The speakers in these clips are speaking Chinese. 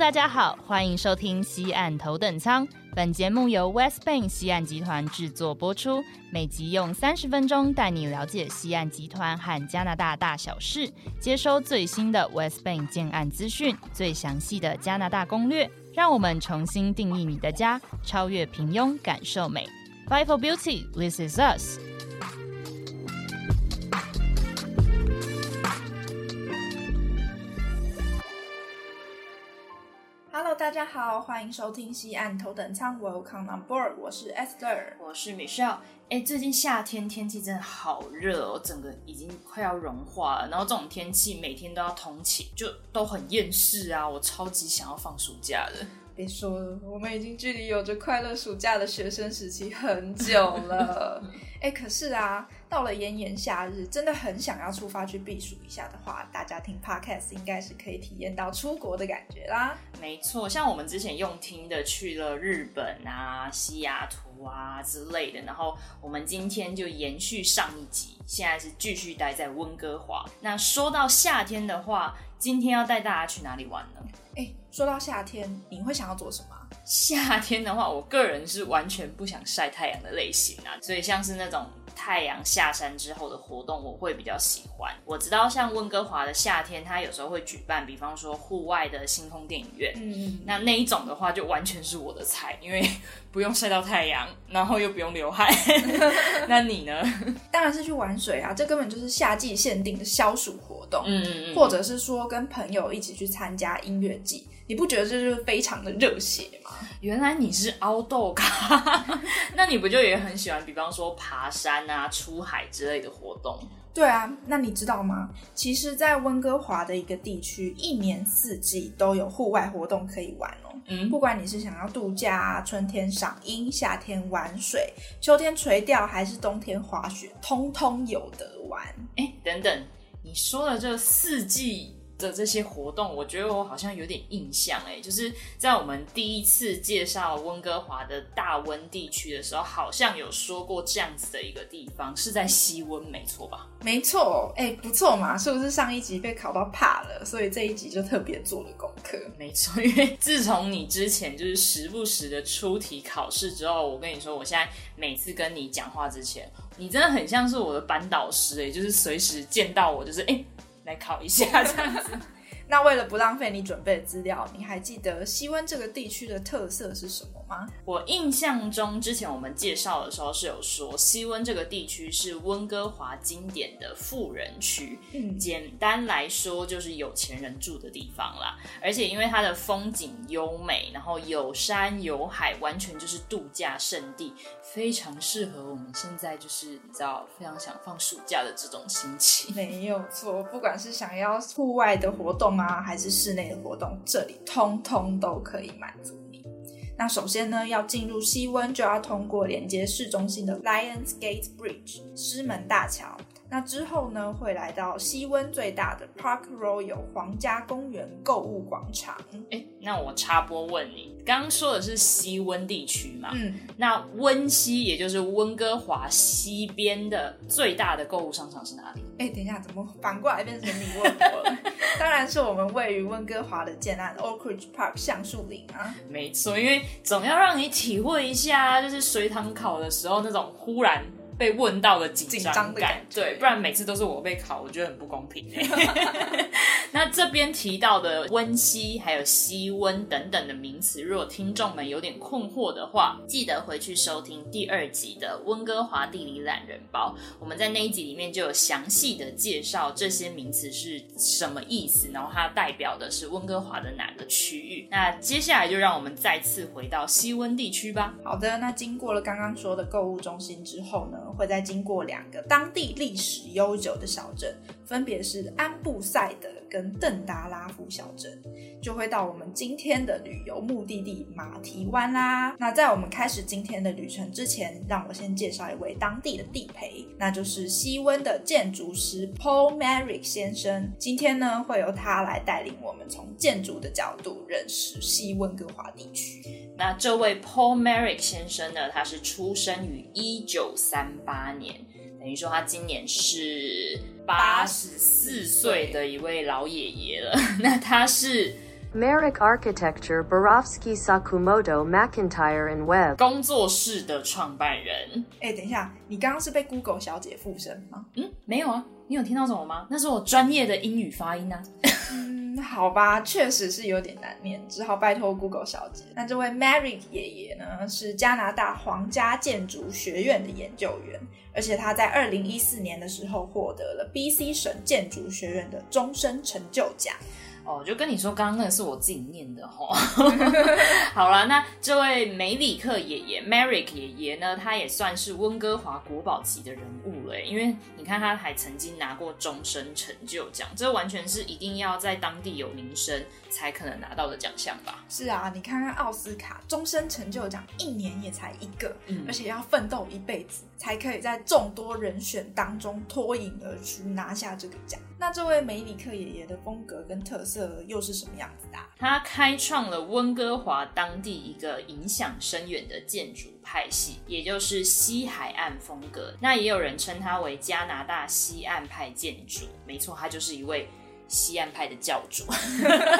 大家好，欢迎收听西岸头等舱。本节目由 West Bank 西岸集团制作播出，每集用三十分钟带你了解西岸集团和加拿大大小事，接收最新的 West Bank 建案资讯，最详细的加拿大攻略，让我们重新定义你的家，超越平庸，感受美。Fight for beauty, this is us. Hello，大家好，欢迎收听西岸头等舱，Welcome on board，我是 Esther，我是 Michelle。哎，最近夏天天气真的好热哦，整个已经快要融化了。然后这种天气每天都要通勤，就都很厌世啊！我超级想要放暑假的。别说了，我们已经距离有着快乐暑假的学生时期很久了。哎，可是啊，到了炎炎夏日，真的很想要出发去避暑一下的话，大家听 podcast 应该是可以体验到出国的感觉啦。没错，像我们之前用听的去了日本啊、西雅图啊之类的，然后我们今天就延续上一集，现在是继续待在温哥华。那说到夏天的话，今天要带大家去哪里玩呢？哎，说到夏天，你会想要做什么？夏天的话，我个人是完全不想晒太阳的类型啊，所以像是那种太阳下山之后的活动，我会比较喜欢。我知道像温哥华的夏天，它有时候会举办，比方说户外的星空电影院，嗯，那那一种的话就完全是我的菜，因为不用晒到太阳，然后又不用流汗。那你呢？当然是去玩水啊，这根本就是夏季限定的消暑活动，嗯嗯嗯，或者是说跟朋友一起去参加音乐季。你不觉得这就是非常的热血吗？原来你是凹豆咖，那你不就也很喜欢，比方说爬山啊、出海之类的活动？对啊，那你知道吗？其实，在温哥华的一个地区，一年四季都有户外活动可以玩哦。嗯，不管你是想要度假、啊春天赏樱、夏天玩水、秋天垂钓，还是冬天滑雪，通通有得玩。哎，等等，你说的这四季。的这些活动，我觉得我好像有点印象哎，就是在我们第一次介绍温哥华的大温地区的时候，好像有说过这样子的一个地方是在西温，没错吧？没错，哎，不错嘛，是不是上一集被考到怕了，所以这一集就特别做了功课？没错，因为自从你之前就是时不时的出题考试之后，我跟你说，我现在每次跟你讲话之前，你真的很像是我的班导师哎，就是随时见到我就是哎。来考一下这样子。那为了不浪费你准备的资料，你还记得西温这个地区的特色是什么吗？我印象中，之前我们介绍的时候是有说，西温这个地区是温哥华经典的富人区。嗯，简单来说就是有钱人住的地方啦。而且因为它的风景优美，然后有山有海，完全就是度假胜地，非常适合我们现在就是你知道非常想放暑假的这种心情。没有错，不管是想要户外的活动。啊，还是室内的活动，这里通通都可以满足你。那首先呢，要进入西温，就要通过连接市中心的 Lions Gate Bridge 狮门大桥。那之后呢，会来到西温最大的 Park Royal 皇家公园购物广场。哎，那我插播问你，刚刚说的是西温地区嘛？嗯，那温西也就是温哥华西边的最大的购物商场是哪里？哎，等一下，怎么反过来变成你问我了？当然是我们位于温哥华的建安 Oak Ridge Park 橡树林啊。没错，因为总要让你体会一下，就是随堂考的时候那种忽然。被问到的紧张感，对，不然每次都是我被考，我觉得很不公平。那这边提到的温西还有西温等等的名词，如果听众们有点困惑的话，记得回去收听第二集的温哥华地理懒人包。我们在那一集里面就有详细的介绍这些名词是什么意思，然后它代表的是温哥华的哪个区域。那接下来就让我们再次回到西温地区吧。好的，那经过了刚刚说的购物中心之后呢？会再经过两个当地历史悠久的小镇，分别是安布塞德跟邓达拉夫小镇，就会到我们今天的旅游目的地马蹄湾啦。那在我们开始今天的旅程之前，让我先介绍一位当地的地陪，那就是西温的建筑师 Paul Merrick 先生。今天呢，会由他来带领我们从建筑的角度认识西温哥华地区。那这位 Paul Merrick 先生呢？他是出生于一九三八年，等于说他今年是八十四岁的一位老爷爷了。那他是 Merrick Architecture Borofsky Sakumoto McIntyre and Webb 工作室的创办人。哎，等一下，你刚刚是被 Google 小姐附身吗？嗯，没有啊，你有听到什么吗？那是我专业的英语发音啊。好吧，确实是有点难念，只好拜托 Google 小姐。那这位 Merrick 爷爷呢，是加拿大皇家建筑学院的研究员，而且他在二零一四年的时候获得了 BC 省建筑学院的终身成就奖。哦，就跟你说，刚刚那个是我自己念的哈。好了，那这位梅里克爷爷 Merrick 爷爷呢，他也算是温哥华国宝级的人物了，因为你看他还曾经拿过终身成就奖，这完全是一定要在当地有名声才可能拿到的奖项吧？是啊，你看看奥斯卡终身成就奖，一年也才一个，而且要奋斗一辈子才可以在众多人选当中脱颖而出拿下这个奖。那这位梅里克爷爷的风格跟特色又是什么样子的？他开创了温哥华当地一个影响深远的建筑派系，也就是西海岸风格。那也有人称他为加拿大西岸派建筑。没错，他就是一位。西岸派的教主，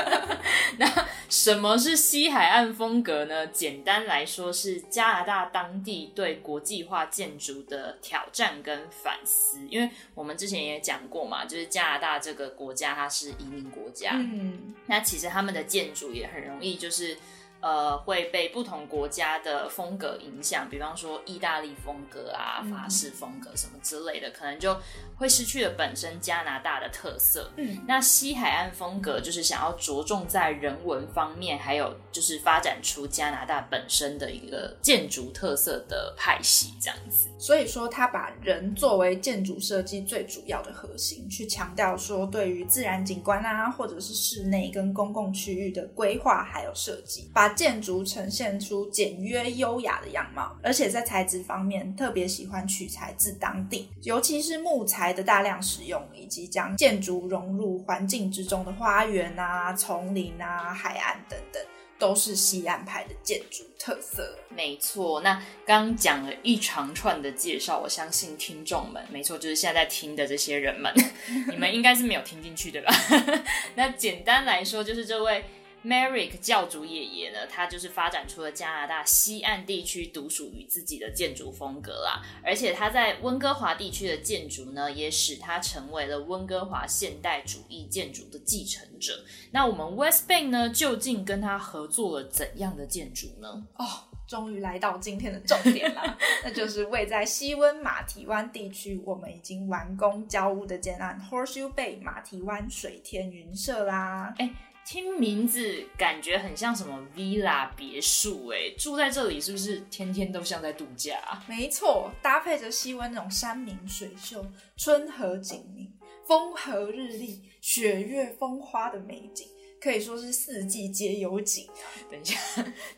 那什么是西海岸风格呢？简单来说，是加拿大当地对国际化建筑的挑战跟反思。因为我们之前也讲过嘛，就是加拿大这个国家它是移民国家，嗯，那其实他们的建筑也很容易就是。呃，会被不同国家的风格影响，比方说意大利风格啊、法式风格什么之类的，可能就会失去了本身加拿大的特色。嗯，那西海岸风格就是想要着重在人文方面，还有就是发展出加拿大本身的一个建筑特色的派系这样子。所以说，他把人作为建筑设计最主要的核心，去强调说对于自然景观啊，或者是室内跟公共区域的规划还有设计，把建筑呈现出简约优雅的样貌，而且在材质方面特别喜欢取材自当地，尤其是木材的大量使用，以及将建筑融入环境之中的花园啊、丛林啊、海岸等等。都是西岸派的建筑特色，没错。那刚讲了一长串的介绍，我相信听众们，没错，就是现在在听的这些人们，你们应该是没有听进去对吧？那简单来说，就是这位。Merrick 教主爷爷呢，他就是发展出了加拿大西岸地区独属于自己的建筑风格啦，而且他在温哥华地区的建筑呢，也使他成为了温哥华现代主义建筑的继承者。那我们 West Bank 呢，究竟跟他合作了怎样的建筑呢？哦，终于来到今天的重点啦，那就是位在西温马蹄湾地区，我们已经完工交屋的建案 Horseshoe Bay 马蹄湾水天云社啦。哎。听名字感觉很像什么 villa 别墅哎，住在这里是不是天天都像在度假？没错，搭配着西温那种山明水秀、春和景明、风和日丽、雪月风花的美景。可以说是四季皆有景。等一下，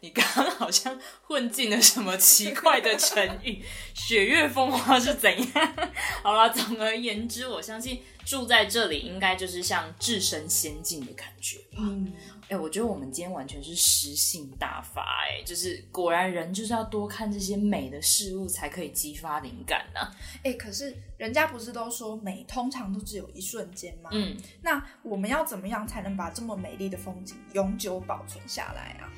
你刚刚好像混进了什么奇怪的成语？雪月风花是怎样？好了，总而言之，我相信住在这里应该就是像置身仙境的感觉吧。哎，我觉得我们今天完全是诗性大发，哎，就是果然人就是要多看这些美的事物，才可以激发灵感呢。哎，可是人家不是都说美通常都只有一瞬间吗？嗯，那我们要怎么样才能把这么美丽的风景永久保存下来啊？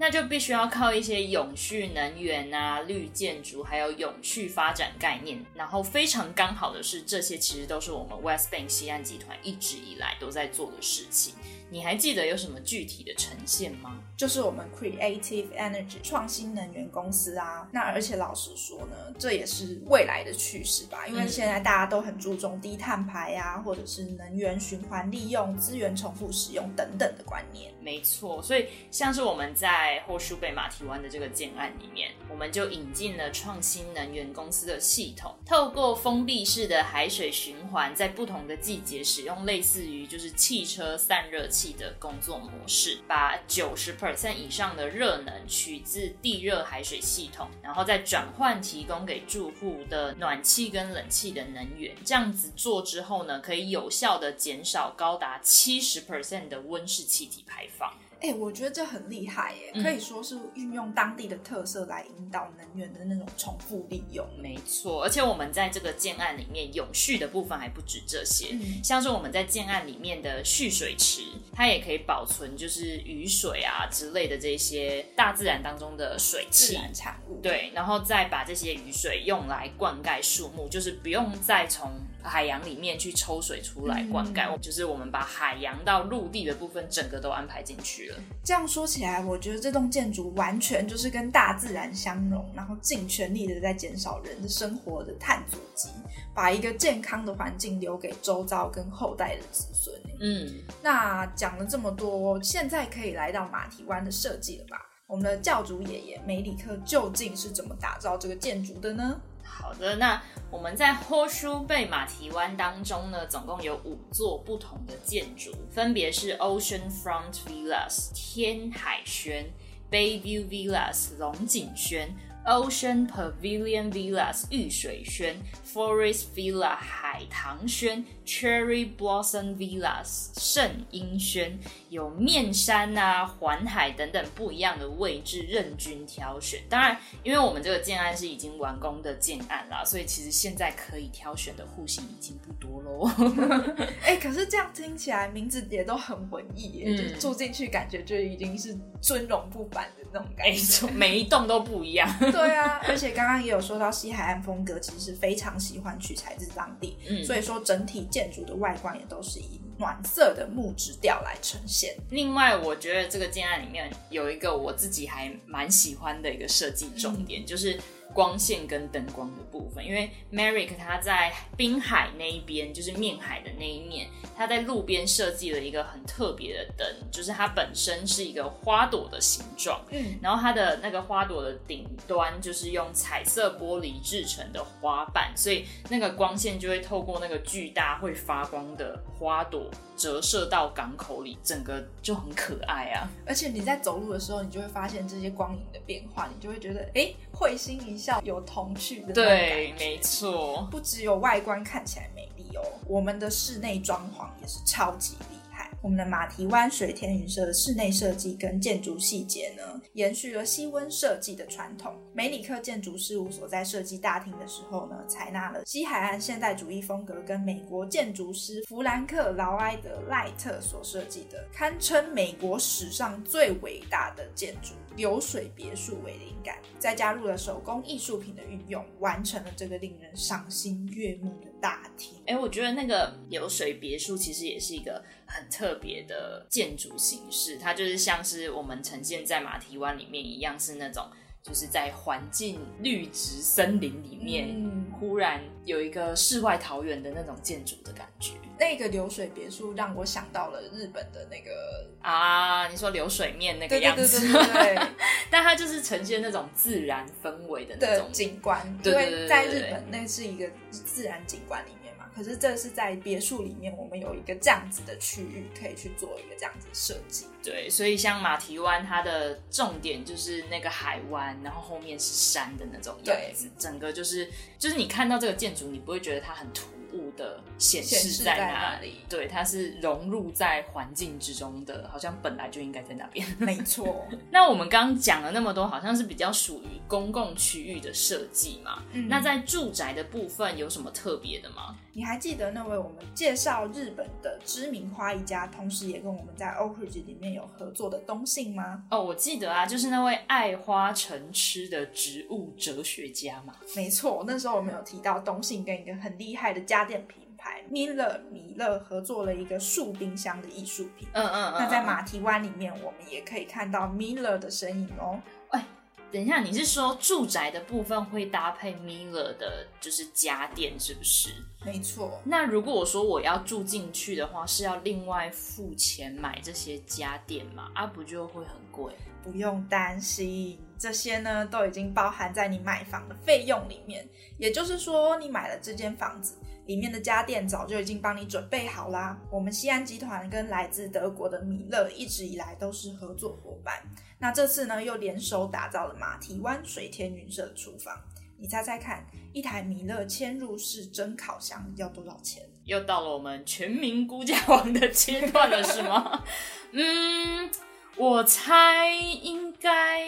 那就必须要靠一些永续能源啊、绿建筑，还有永续发展概念。然后非常刚好的是，这些其实都是我们 West Bank 西岸集团一直以来都在做的事情。你还记得有什么具体的呈现吗？就是我们 Creative Energy 创新能源公司啊。那而且老实说呢，这也是未来的趋势吧。因为现在大家都很注重低碳排啊，或者是能源循环利用、资源重复使用等等的观念。没错，所以像是我们在霍舒贝马提湾的这个建案里面，我们就引进了创新能源公司的系统，透过封闭式的海水循环，在不同的季节使用类似于就是汽车散热。气的工作模式，把九十 percent 以上的热能取自地热海水系统，然后再转换提供给住户的暖气跟冷气的能源。这样子做之后呢，可以有效的减少高达七十 percent 的温室气体排放。哎，我觉得这很厉害耶，可以说是运用当地的特色来引导能源的那种重复利用。没错，而且我们在这个建案里面，永续的部分还不止这些，像是我们在建案里面的蓄水池，它也可以保存就是雨水啊之类的这些大自然当中的水汽产物。对，然后再把这些雨水用来灌溉树木，就是不用再从海洋里面去抽水出来灌溉，就是我们把海洋到陆地的部分整个都安排进去了。这样说起来，我觉得这栋建筑完全就是跟大自然相融，然后尽全力的在减少人的生活的碳足迹，把一个健康的环境留给周遭跟后代的子孙。嗯，那讲了这么多，现在可以来到马蹄湾的设计了吧？我们的教主爷爷梅里克究竟是怎么打造这个建筑的呢？好的，那我们在 Horseshoe Bay 马蹄湾当中呢，总共有五座不同的建筑，分别是 Ocean Front Villas 天海轩、Bayview Villas 龙井轩。Ocean Pavilion Villas 玉水轩，Forest Villa 海棠轩，Cherry Blossom Villas 圣英轩，有面山啊、环海等等不一样的位置任君挑选。当然，因为我们这个建案是已经完工的建案啦，所以其实现在可以挑选的户型已经不多喽。哎，可是这样听起来名字也都很文艺耶，就住进去感觉就已经是尊荣不凡的那种感觉，每一栋都不一样。对啊，而且刚刚也有说到西海岸风格，其实是非常喜欢取材自当地，所以说整体建筑的外观也都是以暖色的木质调来呈现。另外，我觉得这个建案里面有一个我自己还蛮喜欢的一个设计重点，就是。光线跟灯光的部分，因为 Merrick 他在滨海那一边，就是面海的那一面，他在路边设计了一个很特别的灯，就是它本身是一个花朵的形状，嗯，然后它的那个花朵的顶端就是用彩色玻璃制成的花瓣，所以那个光线就会透过那个巨大会发光的花朵折射到港口里，整个就很可爱啊！而且你在走路的时候，你就会发现这些光影的变化，你就会觉得哎，会心一。笑有童趣的对，没错，不只有外观看起来美丽哦，我们的室内装潢也是超级厉害。我们的马蹄湾水天云社的室内设计跟建筑细节呢，延续了西温设计的传统。梅里克建筑事务所在设计大厅的时候呢，采纳了西海岸现代主义风格，跟美国建筑师弗兰克劳埃德赖特所设计的，堪称美国史上最伟大的建筑。流水别墅为灵感，再加入了手工艺术品的运用，完成了这个令人赏心悦目的大厅。哎，我觉得那个流水别墅其实也是一个很特别的建筑形式，它就是像是我们呈现在马蹄湾里面一样，是那种。就是在环境绿植森林里面，忽然有一个世外桃源的那种建筑的感觉。那个流水别墅让我想到了日本的那个啊，你说流水面那个样子，对对对对对。但它就是呈现那种自然氛围的那种景观，因为在日本那是一个自然景观里。可是这是在别墅里面，我们有一个这样子的区域，可以去做一个这样子的设计。对，所以像马蹄湾，它的重点就是那个海湾，然后后面是山的那种样子，整个就是就是你看到这个建筑，你不会觉得它很突。物的显示在哪里？对，它是融入在环境之中的，好像本来就应该在那边。没错。那我们刚刚讲了那么多，好像是比较属于公共区域的设计嘛？嗯那在住宅的部分有什么特别的吗？你还记得那位我们介绍日本的知名花艺家，同时也跟我们在 Oak Ridge 里面有合作的东信吗？哦，我记得啊，就是那位爱花成痴的植物哲学家嘛。没错，那时候我们有提到东信跟一个很厉害的家电品牌米勒米勒合作了一个树冰箱的艺术品。嗯嗯嗯。那在马蹄湾里面，我们也可以看到米勒的身影哦。哎。等一下，你是说住宅的部分会搭配 Miller 的，就是家电是不是？没错。那如果我说我要住进去的话，是要另外付钱买这些家电吗？啊，不就会很贵？不用担心，这些呢都已经包含在你买房的费用里面。也就是说，你买了这间房子。里面的家电早就已经帮你准备好啦。我们西安集团跟来自德国的米勒一直以来都是合作伙伴。那这次呢，又联手打造了马蹄湾水天云社的厨房。你猜猜看，一台米勒嵌入式蒸烤箱要多少钱？又到了我们全民估价王的阶段了，是吗？嗯。我猜应该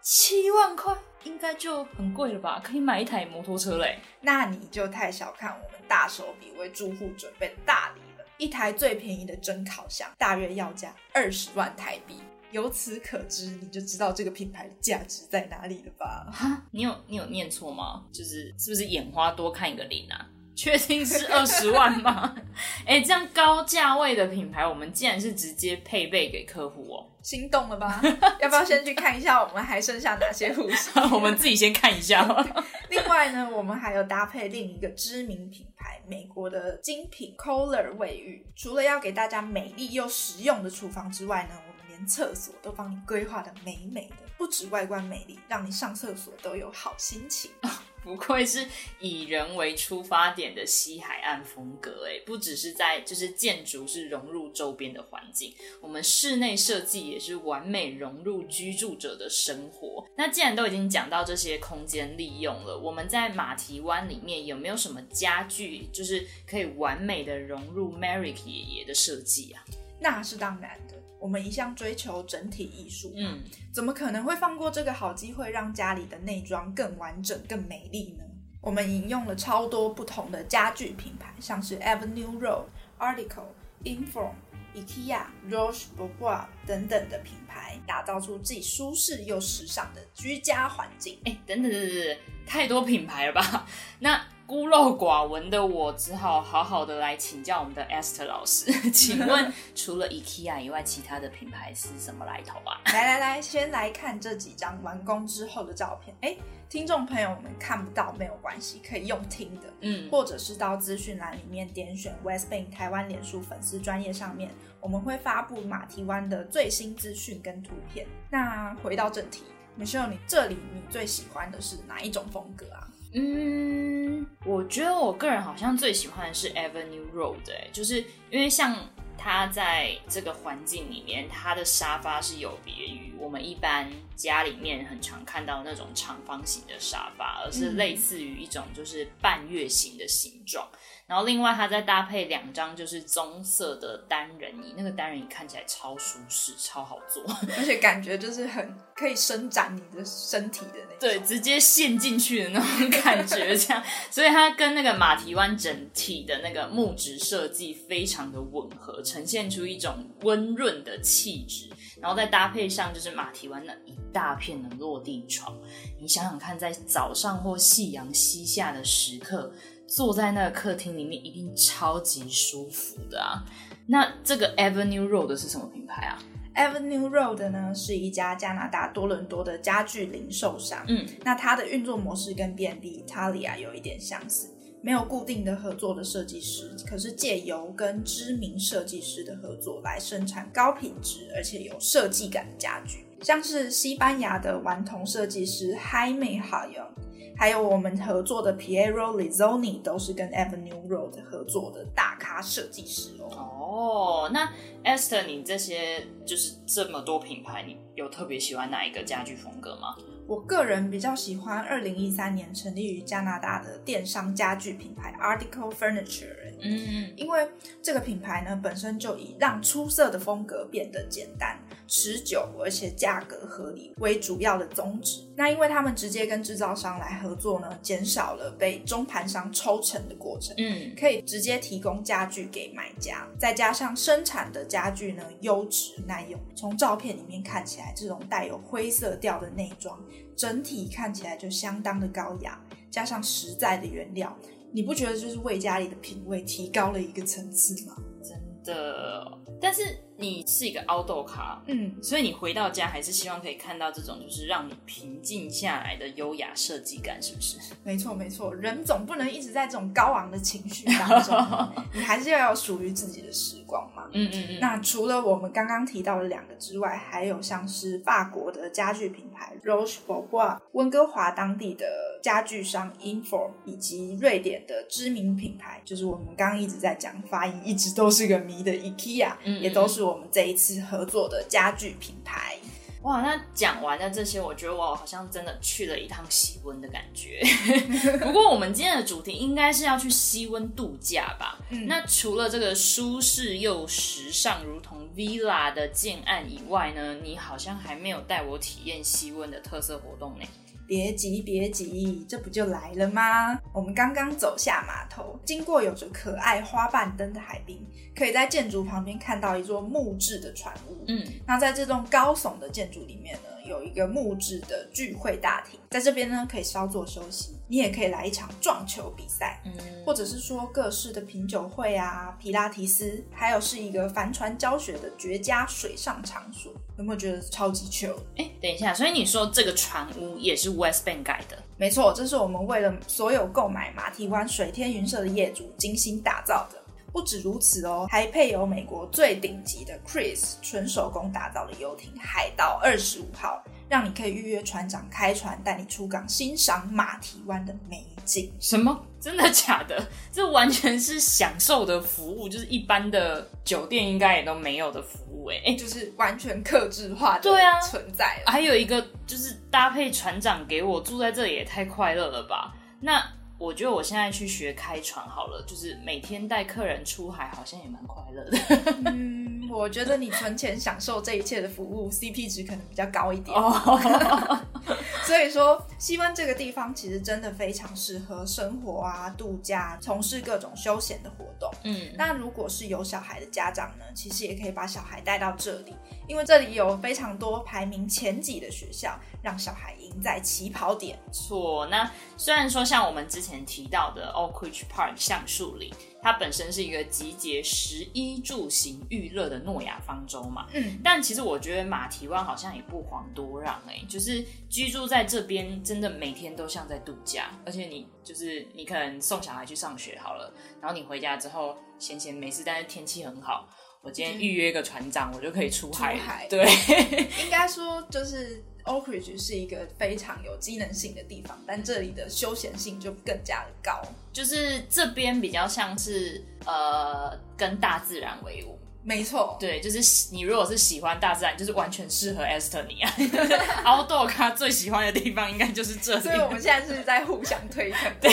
七万块，应该就很贵了吧？可以买一台摩托车嘞。那你就太小看我们大手笔为住户准备的大礼了。一台最便宜的蒸烤箱大约要价二十万台币。由此可知，你就知道这个品牌的价值在哪里了吧？哈，你有你有念错吗？就是是不是眼花多看一个零啊？确定是 二十万吗？哎，这样高价位的品牌，我们竟然是直接配备给客户哦，心动了吧？要不要先去看一下我们还剩下哪些护士？我们自己先看一下。另外呢，我们还有搭配另一个知名品牌，美国的精品 Kohler 卫浴。除了要给大家美丽又实用的厨房之外呢？我们连厕所都帮你规划的美美的，不止外观美丽，让你上厕所都有好心情。不愧是以人为出发点的西海岸风格，哎，不只是在就是建筑是融入周边的环境，我们室内设计也是完美融入居住者的生活。那既然都已经讲到这些空间利用了，我们在马蹄湾里面有没有什么家具，就是可以完美的融入 Merrick 爷爷的设计啊？那是当然的。我们一向追求整体艺术，嗯，怎么可能会放过这个好机会，让家里的内装更完整、更美丽呢？我们引用了超多不同的家具品牌，像是 Avenue Road、Article、Inform、IKEA、Roche Bobois 等等的品牌，打造出既舒适又时尚的居家环境。哎，等等等等，太多品牌了吧？那。孤陋寡闻的我只好好好的来请教我们的 Esther 老师，请问 除了 IKEA 以外，其他的品牌是什么来头啊？来来来，先来看这几张完工之后的照片。哎，听众朋友们看不到没有关系，可以用听的，嗯，或者是到资讯栏里面点选 West Bank 台湾脸书粉丝专业上面，我们会发布马蹄湾的最新资讯跟图片。那回到正题，Michelle，你这里你最喜欢的是哪一种风格啊？嗯，我觉得我个人好像最喜欢的是 Avenue Road，哎，就是因为像它在这个环境里面，它的沙发是有别于我们一般家里面很常看到那种长方形的沙发，而是类似于一种就是半月形的形状。然后另外，它再搭配两张就是棕色的单人椅，那个单人椅看起来超舒适、超好坐，而且感觉就是很可以伸展你的身体的那种，对，直接陷进去的那种感觉，这样。所以它跟那个马蹄湾整体的那个木质设计非常的吻合，呈现出一种温润的气质。然后再搭配上就是马蹄湾那一大片的落地窗，你想想看，在早上或夕阳西下的时刻。坐在那个客厅里面一定超级舒服的啊！那这个 Avenue Road 是什么品牌啊？Avenue Road 呢是一家加拿大多伦多的家具零售商。嗯，那它的运作模式跟 B&B Italia 有一点相似，没有固定的合作的设计师，可是借由跟知名设计师的合作来生产高品质而且有设计感的家具，像是西班牙的顽童设计师 Jaime Hayo。还有我们合作的 Piero Lizzoni 都是跟 Avenue Road 合作的大咖设计师哦。哦，那 Esther，你这些就是这么多品牌，你有特别喜欢哪一个家具风格吗？我个人比较喜欢二零一三年成立于加拿大的电商家具品牌 Article Furniture。嗯，因为这个品牌呢本身就以让出色的风格变得简单、持久，而且价格合理为主要的宗旨。那因为他们直接跟制造商来合作呢，减少了被中盘商抽成的过程，嗯，可以直接提供家具给买家。再加上生产的家具呢优质耐用，从照片里面看起来，这种带有灰色调的内装。整体看起来就相当的高雅，加上实在的原料，你不觉得就是为家里的品味提高了一个层次吗？真的，但是。你是一个凹豆咖，嗯，所以你回到家还是希望可以看到这种就是让你平静下来的优雅设计感，是不是？没错，没错，人总不能一直在这种高昂的情绪当中，你还是要有属于自己的时光嘛。嗯嗯嗯。那除了我们刚刚提到的两个之外，还有像是法国的家具品牌 Roche Bobois、温哥华当地的家具商 Inform，以及瑞典的知名品牌，就是我们刚刚一直在讲发音一直都是个谜的 IKEA，也都是我。我们这一次合作的家具品牌，哇，那讲完了这些，我觉得我好像真的去了一趟西温的感觉。不过我们今天的主题应该是要去西温度假吧？那除了这个舒适又时尚，如同 villa 的建案以外呢，你好像还没有带我体验西温的特色活动呢。别急，别急，这不就来了吗？我们刚刚走下码头，经过有着可爱花瓣灯的海滨，可以在建筑旁边看到一座木质的船屋。嗯，那在这栋高耸的建筑里面呢？有一个木质的聚会大厅，在这边呢可以稍作休息。你也可以来一场撞球比赛，嗯，或者是说各式的品酒会啊、皮拉提斯，还有是一个帆船教学的绝佳水上场所。有没有觉得超级 chill？哎，等一下，所以你说这个船屋也是 West Bank 改的？没错，这是我们为了所有购买马蹄湾水天云社的业主精心打造的。不止如此哦，还配有美国最顶级的 Chris 纯手工打造的游艇海盗二十五号，让你可以预约船长开船带你出港欣赏马蹄湾的美景。什么？真的假的？这完全是享受的服务，就是一般的酒店应该也都没有的服务哎，就是完全克制化的存在。还有一个就是搭配船长给我住在这里也太快乐了吧？那。我觉得我现在去学开船好了，就是每天带客人出海，好像也蛮快乐的。我觉得你存钱享受这一切的服务，CP 值可能比较高一点。所以说，西湾这个地方其实真的非常适合生活啊、度假、从事各种休闲的活动。嗯，那如果是有小孩的家长呢，其实也可以把小孩带到这里，因为这里有非常多排名前几的学校，让小孩赢在起跑点。错，那虽然说像我们之前提到的 Oak Ridge Park 橡树林。它本身是一个集结食衣住行娱乐的诺亚方舟嘛，嗯，但其实我觉得马蹄湾好像也不遑多让哎，就是居住在这边真的每天都像在度假，而且你就是你可能送小孩去上学好了，然后你回家之后闲闲没事，但是天气很好，我今天预约一个船长，我就可以出海，对，应该说就是。Oak Ridge 是一个非常有机能性的地方，但这里的休闲性就更加的高，就是这边比较像是呃跟大自然为伍。没错，对，就是你如果是喜欢大自然，就是完全适合你啊。Outdoor 他最喜欢的地方应该就是这里，所以我们现在是在互相推荐。对，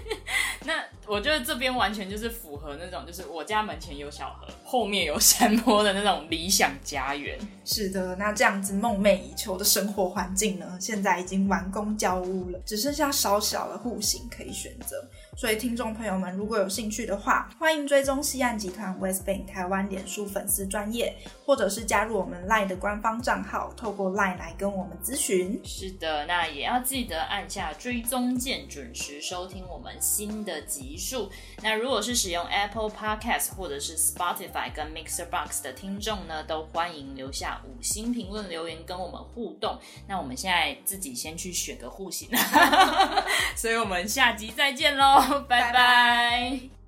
那我觉得这边完全就是符合那种，就是我家门前有小河，后面有山坡的那种理想家园。是的，那这样子梦寐以求的生活环境呢，现在已经完工交屋了，只剩下稍小的户型可以选择。所以，听众朋友们，如果有兴趣的话，欢迎追踪西岸集团 West Bank 台湾脸书粉丝专业，或者是加入我们 LINE 的官方账号，透过 LINE 来跟我们咨询。是的，那也要记得按下追踪键，准时收听我们新的集数。那如果是使用 Apple Podcast 或者是 Spotify 跟 Mixer Box 的听众呢，都欢迎留下五星评论留言跟我们互动。那我们现在自己先去选个户型，所以我们下集再见喽。拜拜。